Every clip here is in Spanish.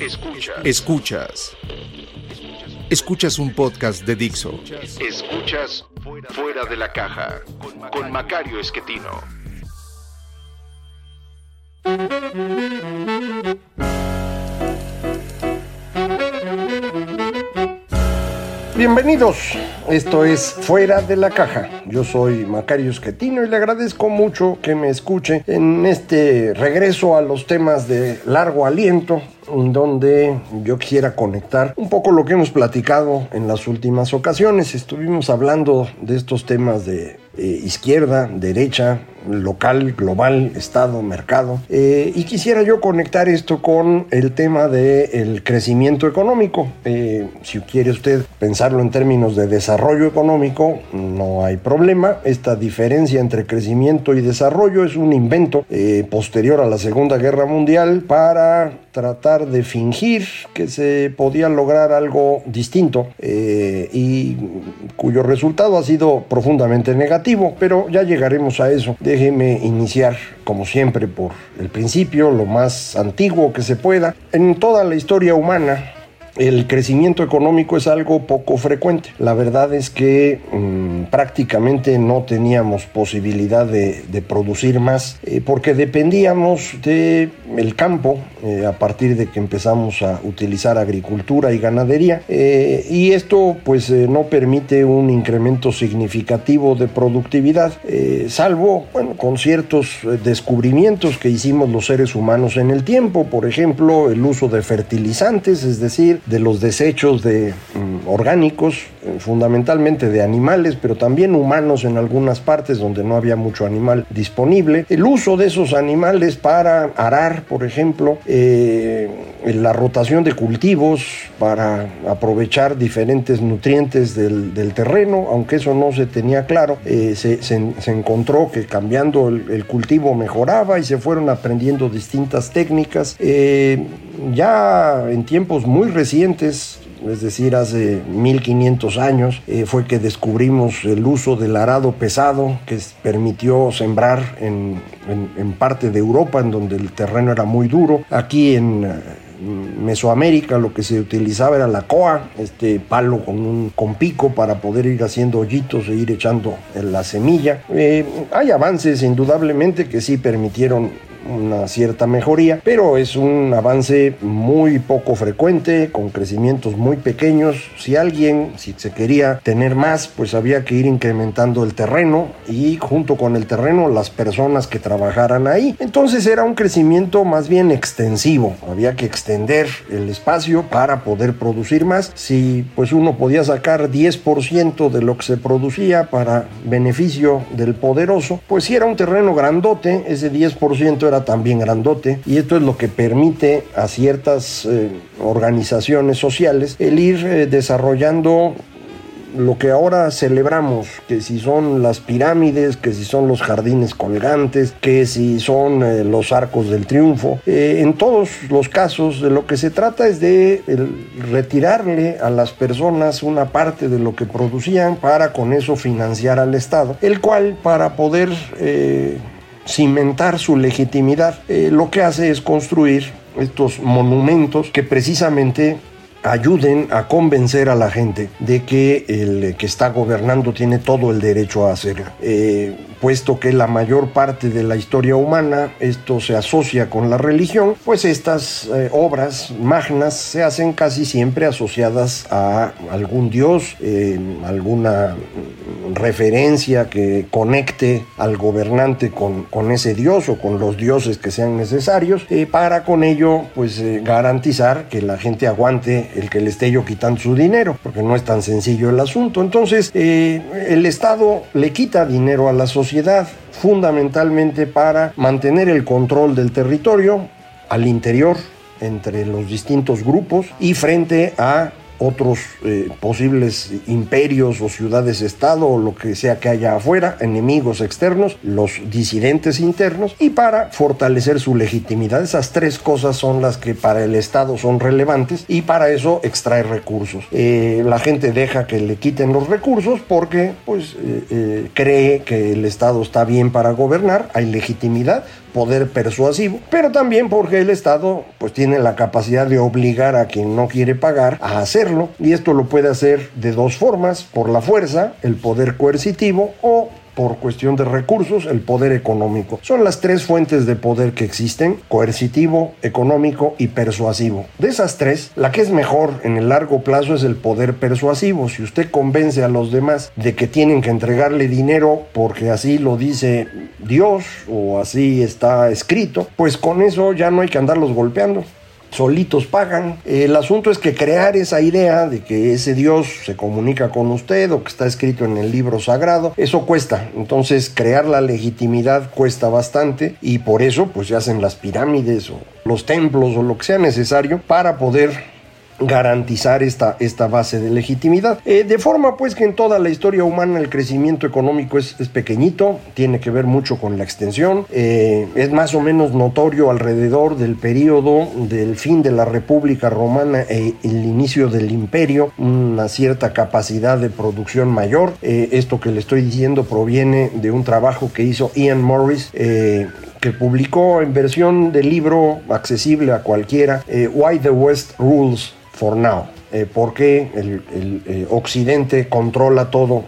Escuchas. Escuchas. Escuchas un podcast de Dixo. Escuchas Fuera de la Caja con Macario Esquetino. Bienvenidos, esto es Fuera de la Caja. Yo soy Macario Esquetino y le agradezco mucho que me escuche en este regreso a los temas de largo aliento, en donde yo quisiera conectar un poco lo que hemos platicado en las últimas ocasiones. Estuvimos hablando de estos temas de eh, izquierda, derecha, local, global, Estado, mercado. Eh, y quisiera yo conectar esto con el tema del crecimiento económico. Eh, si quiere usted pensarlo en términos de desarrollo económico, no hay problema. Esta diferencia entre crecimiento y desarrollo es un invento posterior a la Segunda Guerra Mundial para tratar de fingir que se podía lograr algo distinto y cuyo resultado ha sido profundamente negativo pero ya llegaremos a eso. Déjeme iniciar, como siempre, por el principio, lo más antiguo que se pueda. En toda la historia humana, el crecimiento económico es algo poco frecuente. La verdad es que mm, prácticamente no teníamos posibilidad de, producir más eh, porque dependíamos del el campo eh, a partir de que empezamos a utilizar agricultura y ganadería eh, y esto pues no permite un incremento significativo de productividad salvo bueno, con ciertos descubrimientos que hicimos los seres humanos en el tiempo por ejemplo el uso de fertilizantes es decir de los desechos de mm, orgánicos, eh, fundamentalmente de animales, pero también humanos en algunas partes donde no había mucho animal disponible. El uso de esos animales para arar, por ejemplo, eh, la rotación de cultivos para aprovechar diferentes nutrientes del, terreno, aunque eso no se tenía claro, eh, se, encontró que cambiando el, cultivo mejoraba y se fueron aprendiendo distintas técnicas. Ya en tiempos muy recientes, es decir, hace 1500 años, eh, fue que descubrimos el uso del arado pesado que permitió sembrar en, parte de Europa, en donde el terreno era muy duro. Aquí en eh, Mesoamérica lo que se utilizaba era la coa, este palo con un con pico para poder ir haciendo hoyitos e ir echando la semilla. Eh, hay avances indudablemente que sí permitieron una cierta mejoría, pero es un avance muy poco frecuente, con crecimientos muy pequeños. Si alguien, si se quería tener más, pues había que ir incrementando el terreno y junto con el terreno las personas que trabajaran ahí. Entonces era un crecimiento más bien extensivo, había que extender el espacio para poder producir más. Si pues uno podía sacar 10% de lo que se producía para beneficio del poderoso, pues si era un terreno grandote, ese 10% era también grandote y esto es lo que permite a ciertas eh, organizaciones sociales el ir eh, desarrollando lo que ahora celebramos, que si son las pirámides, que si son los jardines colgantes, que si son eh, los arcos del triunfo, en todos los casos de lo que se trata es de retirarle a las personas una parte de lo que producían para con eso financiar al Estado, el cual para poder cimentar su legitimidad, eh, lo que hace es construir estos monumentos que precisamente ayuden a convencer a la gente de que el que está gobernando tiene todo el derecho a hacerlo. Eh, puesto que la mayor parte de la historia humana esto se asocia con la religión, pues estas eh, obras magnas se hacen casi siempre asociadas a algún dios, eh, alguna referencia que conecte al gobernante con, con, ese dios o con los dioses que sean necesarios, para con ello pues garantizar que la gente aguante el que le esté yo quitando su dinero, porque no es tan sencillo el asunto. Entonces, eh, el Estado le quita dinero a la sociedad sociedad fundamentalmente para mantener el control del territorio al interior entre los distintos grupos y frente a otros eh, posibles imperios o ciudades-estado o lo que sea que haya afuera, enemigos externos, los disidentes internos y para fortalecer su legitimidad. Esas tres cosas son las que para el Estado son relevantes y para eso extrae recursos. Eh, la gente deja que le quiten los recursos porque pues eh, cree que el Estado está bien para gobernar, hay legitimidad, poder persuasivo, pero también porque el Estado pues tiene la capacidad de obligar a quien no quiere pagar a hacerlo y esto lo puede hacer de dos formas, por la fuerza, el poder coercitivo o por cuestión de recursos, el poder económico. Son las tres fuentes de poder que existen, coercitivo, económico y persuasivo. De esas tres, la que es mejor en el largo plazo es el poder persuasivo. Si usted convence a los demás de que tienen que entregarle dinero porque así lo dice Dios o así está escrito, pues con eso ya no hay que andarlos golpeando solitos pagan. El asunto es que crear esa idea de que ese Dios se comunica con usted o que está escrito en el libro sagrado, eso cuesta. Entonces crear la legitimidad cuesta bastante y por eso pues se hacen las pirámides o los templos o lo que sea necesario para poder garantizar esta, esta base de legitimidad. Eh, de forma pues que en toda la historia humana el crecimiento económico es, pequeñito, tiene que ver mucho con la extensión, eh, es más o menos notorio alrededor del periodo del fin de la República Romana e el inicio del imperio, una cierta capacidad de producción mayor. Eh, esto que le estoy diciendo proviene de un trabajo que hizo Ian Morris que publicó en versión de libro accesible a cualquiera, Why the West Rules for now, eh, porque el, eh, Occidente controla todo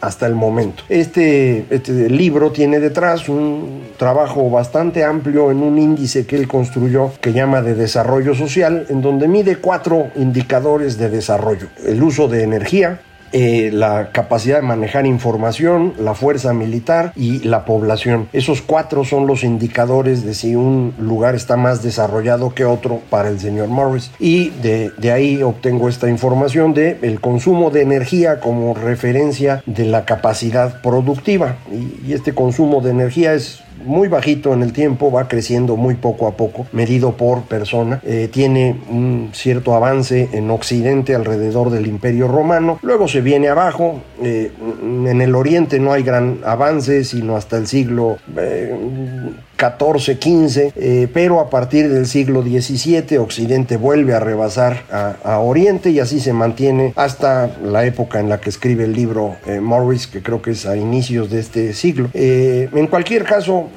hasta el momento. Este, este, libro tiene detrás un trabajo bastante amplio en un índice que él construyó que llama de desarrollo social, en donde mide cuatro indicadores de desarrollo. El uso de energía, eh, la capacidad de manejar información, la fuerza militar y la población. Esos cuatro son los indicadores de si un lugar está más desarrollado que otro para el señor Morris. Y de, ahí obtengo esta información de el consumo de energía como referencia de la capacidad productiva. y este consumo de energía es muy bajito en el tiempo, va creciendo muy poco a poco, medido por persona. Eh, tiene un cierto avance en Occidente alrededor del Imperio Romano. Luego se viene abajo. Eh, en el Oriente no hay gran avance, sino hasta el siglo eh, 14, 15, eh, pero a partir del siglo XVII Occidente vuelve a rebasar a, Oriente y así se mantiene hasta la época en la que escribe el libro eh, Morris, que creo que es a inicios de este siglo. Eh, en cualquier caso,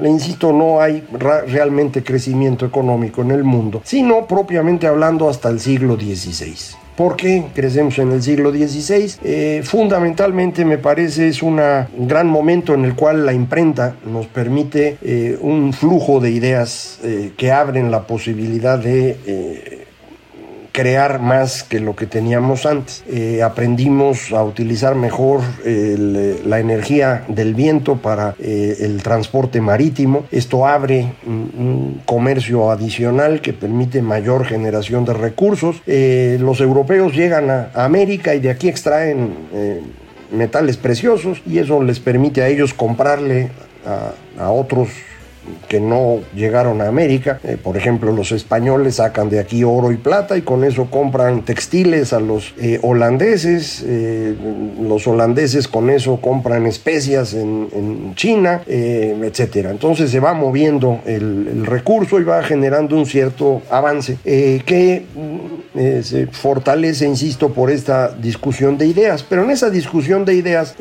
le insisto, no hay realmente crecimiento económico en el mundo, sino propiamente hablando hasta el siglo XVI. ¿Por qué crecemos en el siglo XVI? Eh, fundamentalmente me parece es un gran momento en el cual la imprenta nos permite eh, un flujo de ideas eh, que abren la posibilidad de crear más que lo que teníamos antes. Eh, aprendimos a utilizar mejor la energía del viento para eh, el transporte marítimo. Esto abre un, comercio adicional que permite mayor generación de recursos. Eh, los europeos llegan a, América y de aquí extraen metales preciosos y eso les permite a ellos comprarle a, a otros que no llegaron a América. Eh, por ejemplo, los españoles sacan de aquí oro y plata y con eso compran textiles a los eh, holandeses. Eh, los holandeses con eso compran especias en, China, etcétera. Entonces se va moviendo el, recurso y va generando un cierto avance que mm, se fortalece, insisto, por esta discusión de ideas. Pero en esa discusión de ideas,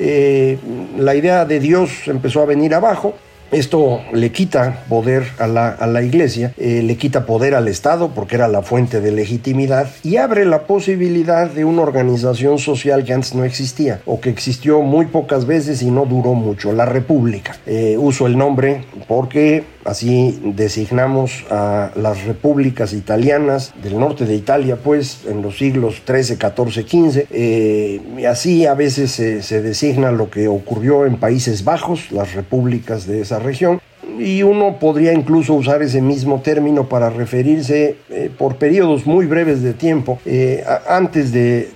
la idea de Dios empezó a venir abajo esto le quita poder a la, iglesia, eh, le quita poder al Estado porque era la fuente de legitimidad y abre la posibilidad de una organización social que antes no existía o que existió muy pocas veces y no duró mucho, la República. Eh, uso el nombre porque así designamos a las repúblicas italianas del norte de Italia, pues en los siglos 13, 14, 15. y así a veces se, designa lo que ocurrió en Países Bajos, las repúblicas de esa región, y uno podría incluso usar ese mismo término para referirse eh, por periodos muy breves de tiempo, eh, antes de,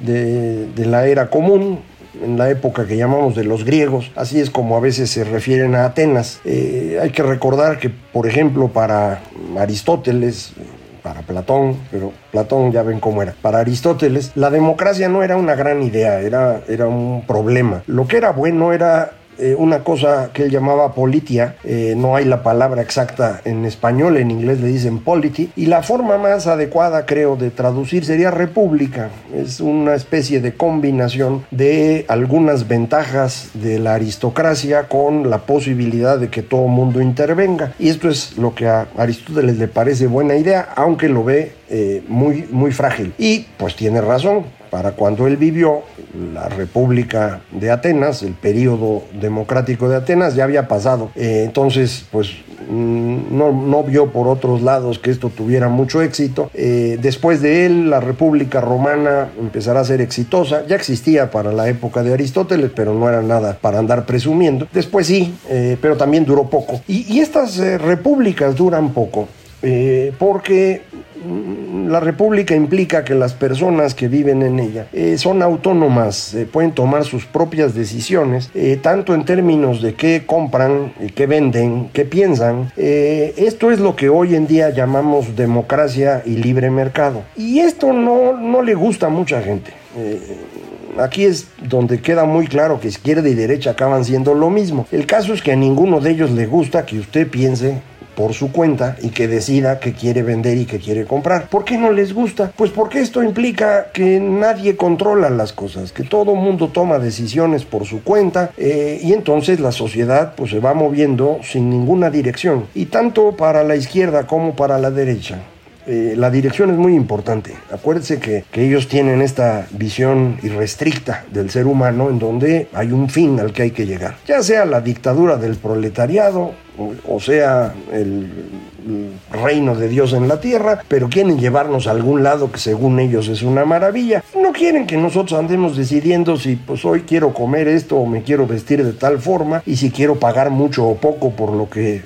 la era común, en la época que llamamos de los griegos, así es como a veces se refieren a Atenas. Eh, hay que recordar que, por ejemplo, para Aristóteles, para Platón, pero Platón ya ven cómo era. Para Aristóteles, la democracia no era una gran idea, era, era un problema. Lo que era bueno era eh, una cosa que él llamaba politia, eh, no hay la palabra exacta en español, en inglés le dicen polity, y la forma más adecuada creo de traducir sería república, es una especie de combinación de algunas ventajas de la aristocracia con la posibilidad de que todo mundo intervenga, y esto es lo que a Aristóteles le parece buena idea, aunque lo ve eh, muy, muy frágil. Y pues tiene razón, para cuando él vivió, la República de Atenas, el periodo democrático de Atenas, ya había pasado. Eh, entonces, pues mm, no, no, vio por otros lados que esto tuviera mucho éxito. Eh, después de él, la República Romana empezará a ser exitosa. Ya existía para la época de Aristóteles, pero no era nada para andar presumiendo. Después sí, eh, pero también duró poco. Y, y estas repúblicas duran poco. porque la república implica que las personas que viven en ella eh, son autónomas, eh, pueden tomar sus propias decisiones, eh, tanto en términos de qué compran, qué venden, qué piensan. esto es lo que hoy en día llamamos democracia y libre mercado. Y esto no, no le gusta a mucha gente. Aquí es donde queda muy claro que izquierda y derecha acaban siendo lo mismo. El caso es que a ninguno de ellos le gusta que usted piense por su cuenta y que decida que quiere vender y que quiere comprar. ¿Por qué no les gusta? Pues porque esto implica que nadie controla las cosas, que todo mundo toma decisiones por su cuenta eh, y entonces la sociedad pues se va moviendo sin ninguna dirección. Y tanto para la izquierda como para la derecha eh, la dirección es muy importante. Acuérdense que, que, ellos tienen esta visión irrestricta del ser humano en donde hay un fin al que hay que llegar. Ya sea la dictadura del proletariado o, sea el, reino de Dios en la tierra, pero quieren llevarnos a algún lado que según ellos es una maravilla. No quieren que nosotros andemos decidiendo si pues hoy quiero comer esto o me quiero vestir de tal forma y si quiero pagar mucho o poco por lo que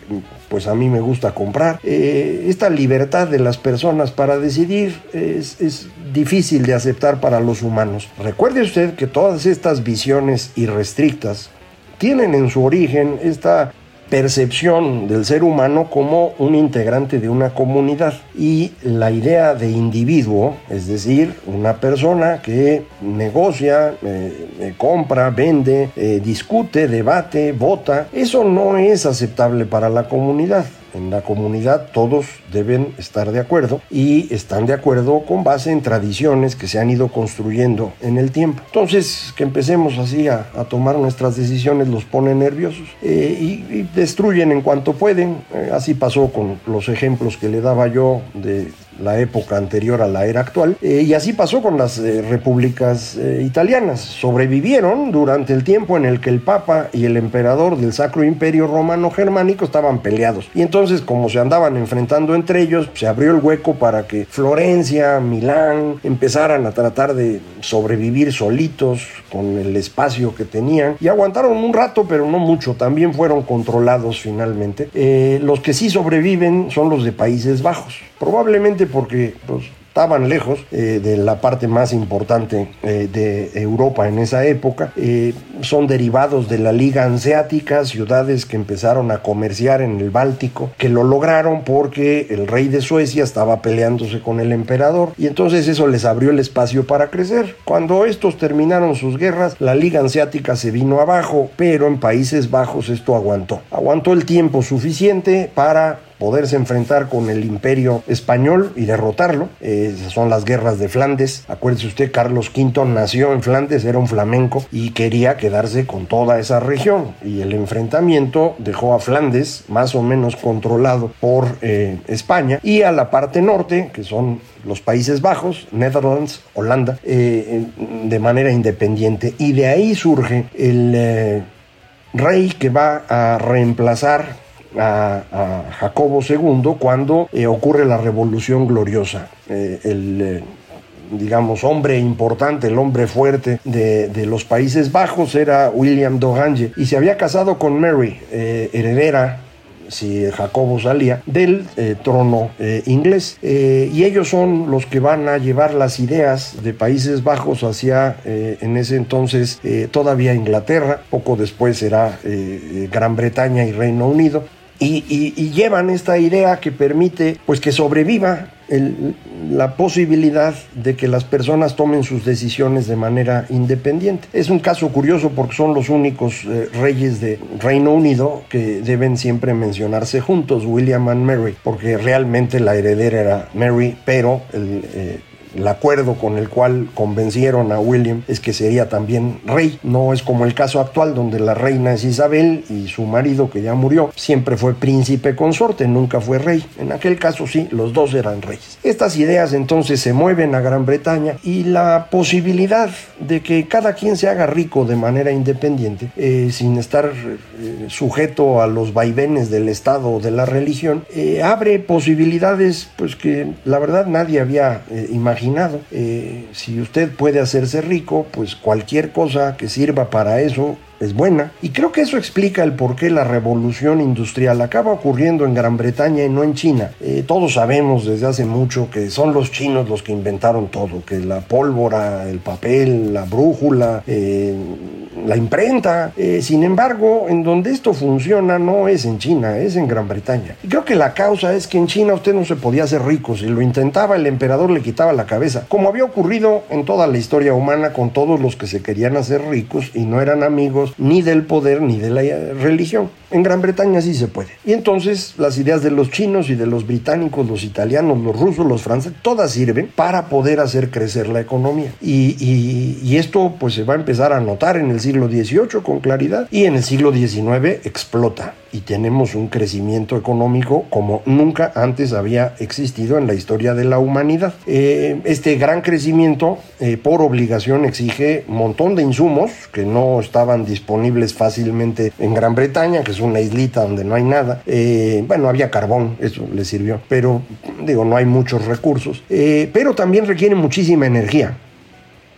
pues a mí me gusta comprar. Eh, esta libertad de las personas para decidir es, es, difícil de aceptar para los humanos. Recuerde usted que todas estas visiones irrestrictas tienen en su origen esta percepción del ser humano como un integrante de una comunidad. Y la idea de individuo, es decir, una persona que negocia, eh, eh, compra, vende, eh, discute, debate, vota, eso no es aceptable para la comunidad en la comunidad todos deben estar de acuerdo y están de acuerdo con base en tradiciones que se han ido construyendo en el tiempo. Entonces, que empecemos así a, tomar nuestras decisiones los pone nerviosos eh, y, destruyen en cuanto pueden. Eh, así pasó con los ejemplos que le daba yo de la época anterior a la era actual. Eh, y así pasó con las eh, repúblicas eh, italianas. Sobrevivieron durante el tiempo en el que el Papa y el emperador del Sacro Imperio Romano Germánico estaban peleados. Y entonces, como se andaban enfrentando entre ellos, se abrió el hueco para que Florencia, Milán empezaran a tratar de sobrevivir solitos con el espacio que tenían. Y aguantaron un rato, pero no mucho. También fueron controlados finalmente. los que sí sobreviven son los de Países Bajos. Probablemente porque pues, estaban lejos eh, de la parte más importante eh, de Europa en esa época. Eh, son derivados de la Liga Hanseática, ciudades que empezaron a comerciar en el Báltico, que lo lograron porque el rey de Suecia estaba peleándose con el emperador y entonces eso les abrió el espacio para crecer. Cuando estos terminaron sus guerras, la Liga Hanseática se vino abajo, pero en Países Bajos esto aguantó. Aguantó el tiempo suficiente para poderse enfrentar con el imperio español y derrotarlo. esas son las guerras de Flandes. Acuérdese usted, Carlos V nació en Flandes, era un flamenco y quería quedarse con toda esa región. Y el enfrentamiento dejó a Flandes más o menos controlado por eh, España y a la parte norte, que son los Países Bajos, Netherlands, Holanda, eh, de manera independiente. Y de ahí surge el eh, rey que va a reemplazar a, Jacobo II cuando eh, ocurre la Revolución Gloriosa. Eh, el eh, digamos, hombre importante, el hombre fuerte de, los Países Bajos era William Dogange y se había casado con Mary, heredera si Jacobo salía, del trono inglés. y ellos son los que van a llevar las ideas de Países Bajos hacia, en ese entonces, todavía Inglaterra, poco después será Gran Bretaña y Reino Unido. Y, llevan esta idea que permite pues que sobreviva la posibilidad de que las personas tomen sus decisiones de manera independiente. Es un caso curioso porque son los únicos eh, reyes de Reino Unido que deben siempre mencionarse juntos, William and Mary, porque realmente la heredera era Mary, pero el, eh, el acuerdo con el cual convencieron a William es que sería también rey. No es como el caso actual donde la reina es Isabel y su marido que ya murió siempre fue príncipe consorte, nunca fue rey. En aquel caso sí, los dos eran reyes. Estas ideas entonces se mueven a Gran Bretaña y la posibilidad de que cada quien se haga rico de manera independiente, eh, sin estar eh, sujeto a los vaivenes del Estado o de la religión, eh, abre posibilidades pues que la verdad nadie había imaginado eh, si usted puede hacerse rico, pues cualquier cosa que sirva para eso es buena. Y creo que eso explica el por qué la revolución industrial acaba ocurriendo en Gran Bretaña y no en China. Eh, todos sabemos desde hace mucho que son los chinos los que inventaron todo, que la pólvora, el papel, la brújula, eh, la imprenta. Eh, sin embargo, en donde esto funciona no es en China, es en Gran Bretaña. Y creo que la causa es que en China usted no se podía hacer rico. Si lo intentaba, el emperador le quitaba la cabeza. Como había ocurrido en toda la historia humana con todos los que se querían hacer ricos y no eran amigos ni del poder ni de la religión. En Gran Bretaña sí se puede. Y entonces las ideas de los chinos y de los británicos, los italianos, los rusos, los franceses, todas sirven para poder hacer crecer la economía. Y, esto pues se va a empezar a notar en el siglo XVIII con claridad y en el siglo XIX explota y tenemos un crecimiento económico como nunca antes había existido en la historia de la humanidad. Eh, este gran crecimiento eh, por obligación exige un montón de insumos que no estaban disponibles fácilmente en Gran Bretaña, que es una islita donde no hay nada. Eh, bueno, había carbón, eso le sirvió, pero digo, no hay muchos recursos. pero también requiere muchísima energía.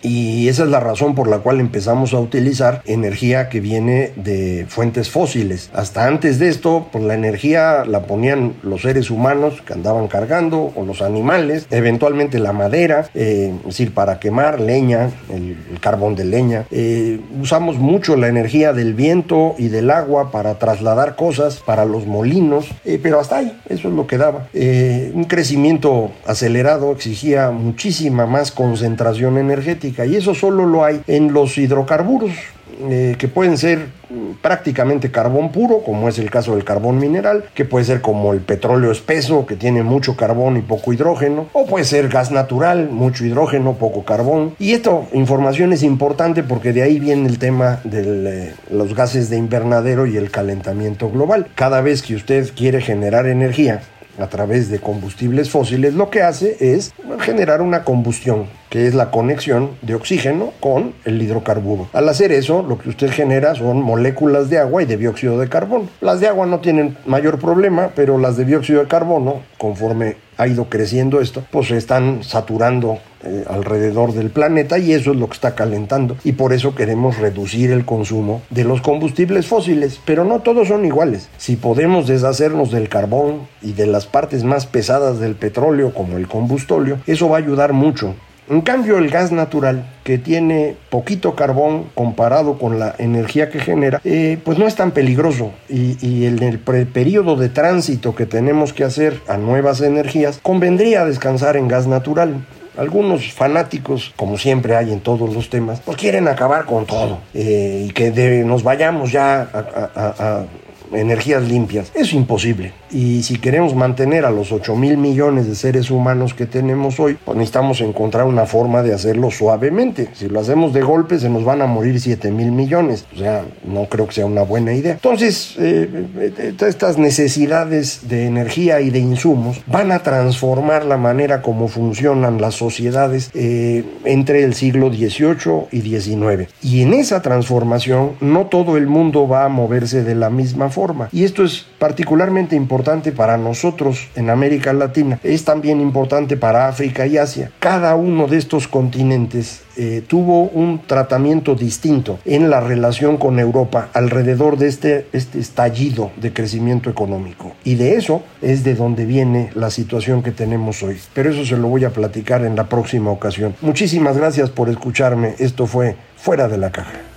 Y esa es la razón por la cual empezamos a utilizar energía que viene de fuentes fósiles. Hasta antes de esto, pues la energía la ponían los seres humanos que andaban cargando o los animales, eventualmente la madera, eh, es decir, para quemar leña, el, carbón de leña. Eh, usamos mucho la energía del viento y del agua para trasladar cosas, para los molinos, eh, pero hasta ahí, eso es lo que daba. un crecimiento acelerado exigía muchísima más concentración energética y eso solo lo hay en los hidrocarburos. Eh, que pueden ser prácticamente carbón puro, como es el caso del carbón mineral, que puede ser como el petróleo espeso, que tiene mucho carbón y poco hidrógeno, o puede ser gas natural, mucho hidrógeno, poco carbón. Y esta información es importante porque de ahí viene el tema de eh, los gases de invernadero y el calentamiento global. Cada vez que usted quiere generar energía, a través de combustibles fósiles, lo que hace es generar una combustión, que es la conexión de oxígeno con el hidrocarburo. Al hacer eso, lo que usted genera son moléculas de agua y de dióxido de carbono. Las de agua no tienen mayor problema, pero las de dióxido de carbono, conforme ha ido creciendo esto, pues se están saturando eh, alrededor del planeta y eso es lo que está calentando. Y por eso queremos reducir el consumo de los combustibles fósiles, pero no todos son iguales. Si podemos deshacernos del carbón y de las partes más pesadas del petróleo como el combustóleo, eso va a ayudar mucho en cambio, el gas natural, que tiene poquito carbón comparado con la energía que genera, eh, pues no es tan peligroso. Y, en el periodo de tránsito que tenemos que hacer a nuevas energías, convendría descansar en gas natural. Algunos fanáticos, como siempre hay en todos los temas, pues quieren acabar con todo eh, y que nos vayamos ya a energías limpias. Es imposible. Y si queremos mantener a los 8 mil millones de seres humanos que tenemos hoy, pues necesitamos encontrar una forma de hacerlo suavemente. Si lo hacemos de golpe, se nos van a morir 7 mil millones. O sea, no creo que sea una buena idea. Entonces, eh, eh, estas necesidades de energía y de insumos van a transformar la manera como funcionan las sociedades eh, entre el siglo XVIII y XIX. Y en esa transformación, no todo el mundo va a moverse de la misma forma Y esto es particularmente importante para nosotros en América Latina. Es también importante para África y Asia. Cada uno de estos continentes eh, tuvo un tratamiento distinto en la relación con Europa alrededor de este, este estallido de crecimiento económico. Y de eso es de donde viene la situación que tenemos hoy. Pero eso se lo voy a platicar en la próxima ocasión. Muchísimas gracias por escucharme. Esto fue Fuera de la Caja.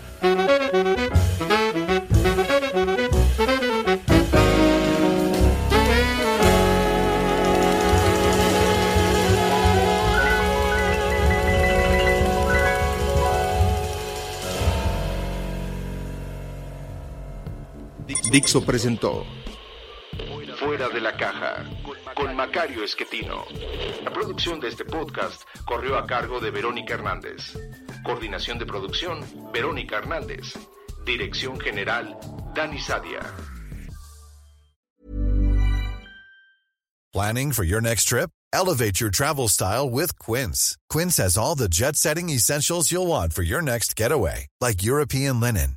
Dixo presentó Fuera de la Caja con Macario Esquetino. La producción de este podcast corrió a cargo de Verónica Hernández. Coordinación de producción, Verónica Hernández. Dirección General, Dani Sadia. Planning for your next trip? Elevate your travel style with Quince. Quince has all the jet setting essentials you'll want for your next getaway, like European linen